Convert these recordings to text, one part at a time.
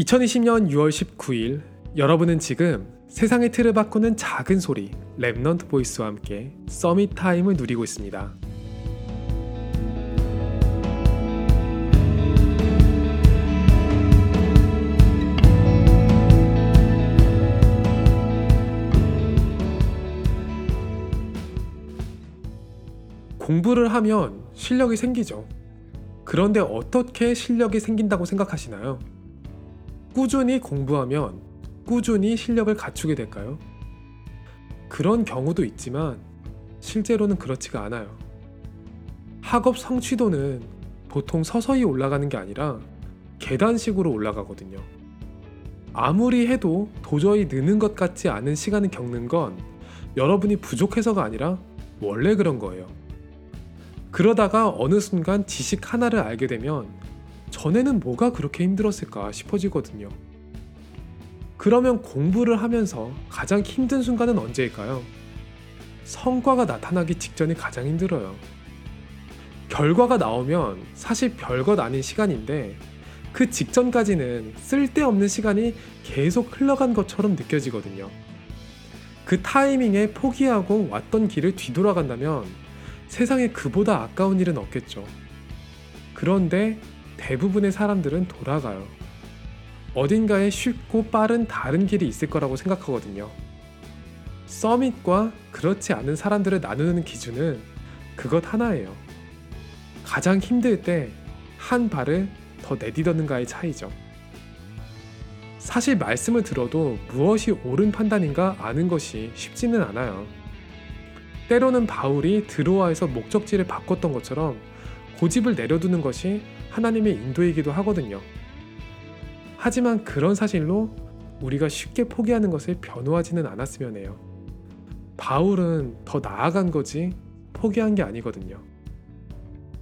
2020년 6월 19일 여러분은 지금 세상의 틀을 바꾸는 작은 소리 Remnant Voice와 함께 Summit Time을 누리고 있습니다. 공부를 하면 실력이 생기죠. 그런데 어떻게 실력이 생긴다고 생각하시나요? 꾸준히 공부하면 꾸준히 실력을 갖추게 될까요? 그런 경우도 있지만 실제로는 그렇지가 않아요. 학업 성취도는 보통 서서히 올라가는 게 아니라 계단식으로 올라가거든요. 아무리 해도 도저히 느는 것 같지 않은 시간을 겪는 건 여러분이 부족해서가 아니라 원래 그런 거예요. 그러다가 어느 순간 지식 하나를 알게 되면 전에는 뭐가 그렇게 힘들었을까 싶어지거든요. 그러면 공부를 하면서 가장 힘든 순간은 언제일까요? 성과가 나타나기 직전이 가장 힘들어요. 결과가 나오면 사실 별것 아닌 시간인데 그 직전까지는 쓸데없는 시간이 계속 흘러간 것처럼 느껴지거든요. 그 타이밍에 포기하고 왔던 길을 뒤돌아간다면 세상에 그보다 아까운 일은 없겠죠. 그런데 대부분의 사람들은 돌아가요. 어딘가에 쉽고 빠른 다른 길이 있을 거라고 생각하거든요. 서밋과 그렇지 않은 사람들을 나누는 기준은 그것 하나예요. 가장 힘들 때 한 발을 더 내디뎠는가의 차이죠. 사실 말씀을 들어도 무엇이 옳은 판단인가 아는 것이 쉽지는 않아요. 때로는 바울이 드로아에서 목적지를 바꿨던 것처럼 고집을 내려두는 것이 하나님의 인도이기도 하거든요. 하지만 그런 사실로 우리가 쉽게 포기하는 것을 변호하지는 않았으면 해요. 바울은 더 나아간 거지 포기한 게 아니거든요.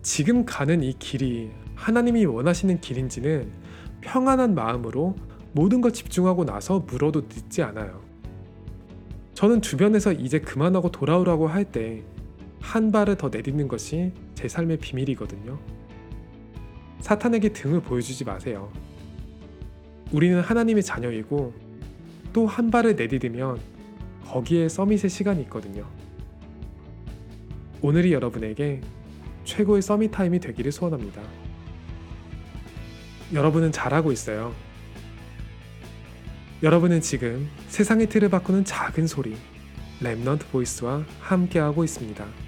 지금 가는 이 길이 하나님이 원하시는 길인지는 평안한 마음으로 모든 것 집중하고 나서 물어도 늦지 않아요. 저는 주변에서 이제 그만하고 돌아오라고 할 때 한 발을 더 내딛는 것이 제 삶의 비밀이거든요. 사탄에게 등을 보여주지 마세요. 우리는 하나님의 자녀이고 또 한 발을 내디디면 거기에 서밋의 시간이 있거든요. 오늘이 여러분에게 최고의 Summit Time이 되기를 소원합니다. 여러분은 잘하고 있어요. 여러분은 지금 세상의 틀을 바꾸는 작은 소리 Remnant Voice와 함께하고 있습니다.